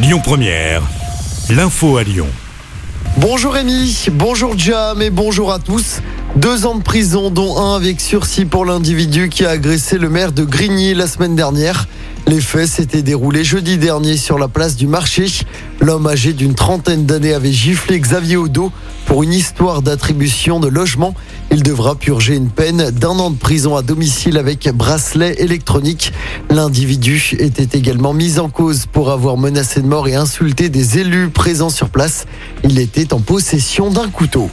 Lyon Première, l'info à Lyon. Bonjour Rémi, bonjour Jam et bonjour à tous. Deux ans de prison, dont un avec sursis pour l'individu qui a agressé le maire de Grigny la semaine dernière. Les faits s'étaient déroulés jeudi dernier sur la place du marché. L'homme âgé d'une trentaine d'années avait giflé Xavier Odo pour une histoire d'attribution de logement. Il devra purger une peine d'un an de prison à domicile avec bracelet électronique. L'individu était également mis en cause pour avoir menacé de mort et insulté des élus présents sur place. Il était en possession d'un couteau.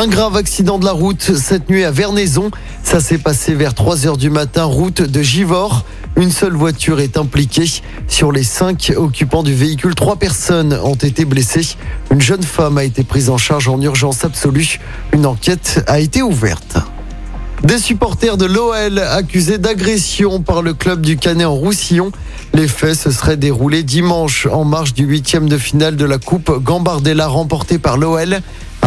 Un grave accident de la route cette nuit à Vernaison. Ça s'est passé vers 3 heures du matin, route de Givors. Une seule voiture est impliquée. Sur les cinq occupants du véhicule, trois personnes ont été blessées. Une jeune femme a été prise en charge en urgence absolue. Une enquête a été ouverte. Des supporters de l'OL accusés d'agression par le club du Canet en Roussillon. Les faits se seraient déroulés dimanche en marge du huitième de finale de la Coupe Gambardella remportée par l'OL.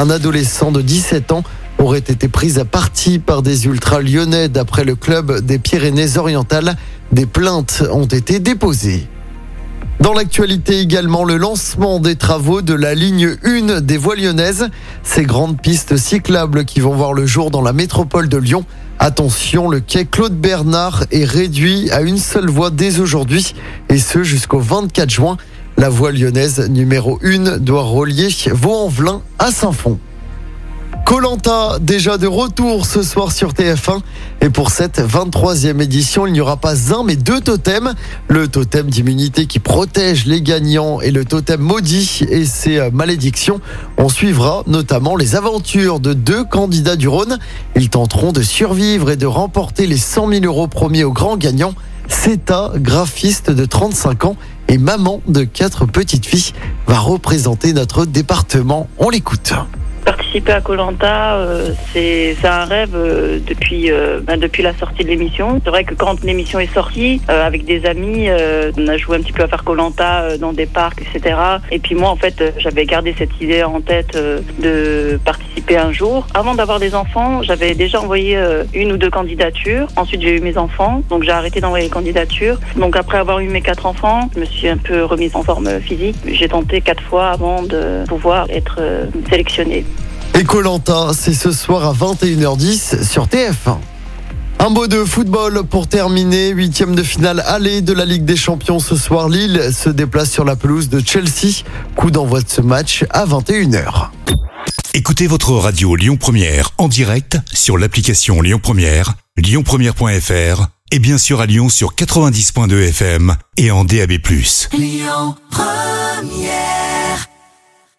Un adolescent de 17 ans aurait été pris à partie par des ultras lyonnais d'après le club des Pyrénées-Orientales. Des plaintes ont été déposées. Dans l'actualité également, le lancement des travaux de la ligne 1 des voies lyonnaises. Ces grandes pistes cyclables qui vont voir le jour dans la métropole de Lyon. Attention, le quai Claude Bernard est réduit à une seule voie dès aujourd'hui et ce jusqu'au 24 juin. La voie lyonnaise numéro 1 doit relier Vaux-en-Velin à Saint-Fond. Colanta déjà de retour ce soir sur TF1 et pour cette 23e édition il n'y aura pas un mais deux totems. Le totem d'immunité qui protège les gagnants et le totem maudit et ses malédictions. On suivra notamment les aventures de deux candidats du Rhône. Ils tenteront de survivre et de remporter les 100 000 euros promis aux grands gagnants Ceta, graphiste de 35 ans et maman de quatre petites filles, va représenter notre département. On l'écoute participer à Colanta, euh, c'est un rêve euh, depuis euh, ben, depuis la sortie de l'émission. C'est vrai que quand l'émission est sortie, avec des amis, on a joué un petit peu à faire Colanta dans des parcs, etc. Et puis moi, en fait, j'avais gardé cette idée en tête de participer un jour. Avant d'avoir des enfants, j'avais déjà envoyé une ou deux candidatures. Ensuite, j'ai eu mes enfants, donc j'ai arrêté d'envoyer les candidatures. Donc après avoir eu mes quatre enfants, je me suis un peu remise en forme physique. J'ai tenté quatre fois avant de pouvoir être sélectionnée. Et Colanta, c'est ce soir à 21h10 sur TF1. Un mot de football pour terminer. Huitième de finale aller de la Ligue des Champions ce soir. Lille se déplace sur la pelouse de Chelsea. Coup d'envoi de ce match à 21h. Écoutez votre radio Lyon Première en direct sur l'application Lyon Première, lyonpremière.fr et bien sûr à Lyon sur 90.2 FM et en DAB+. Lyon Première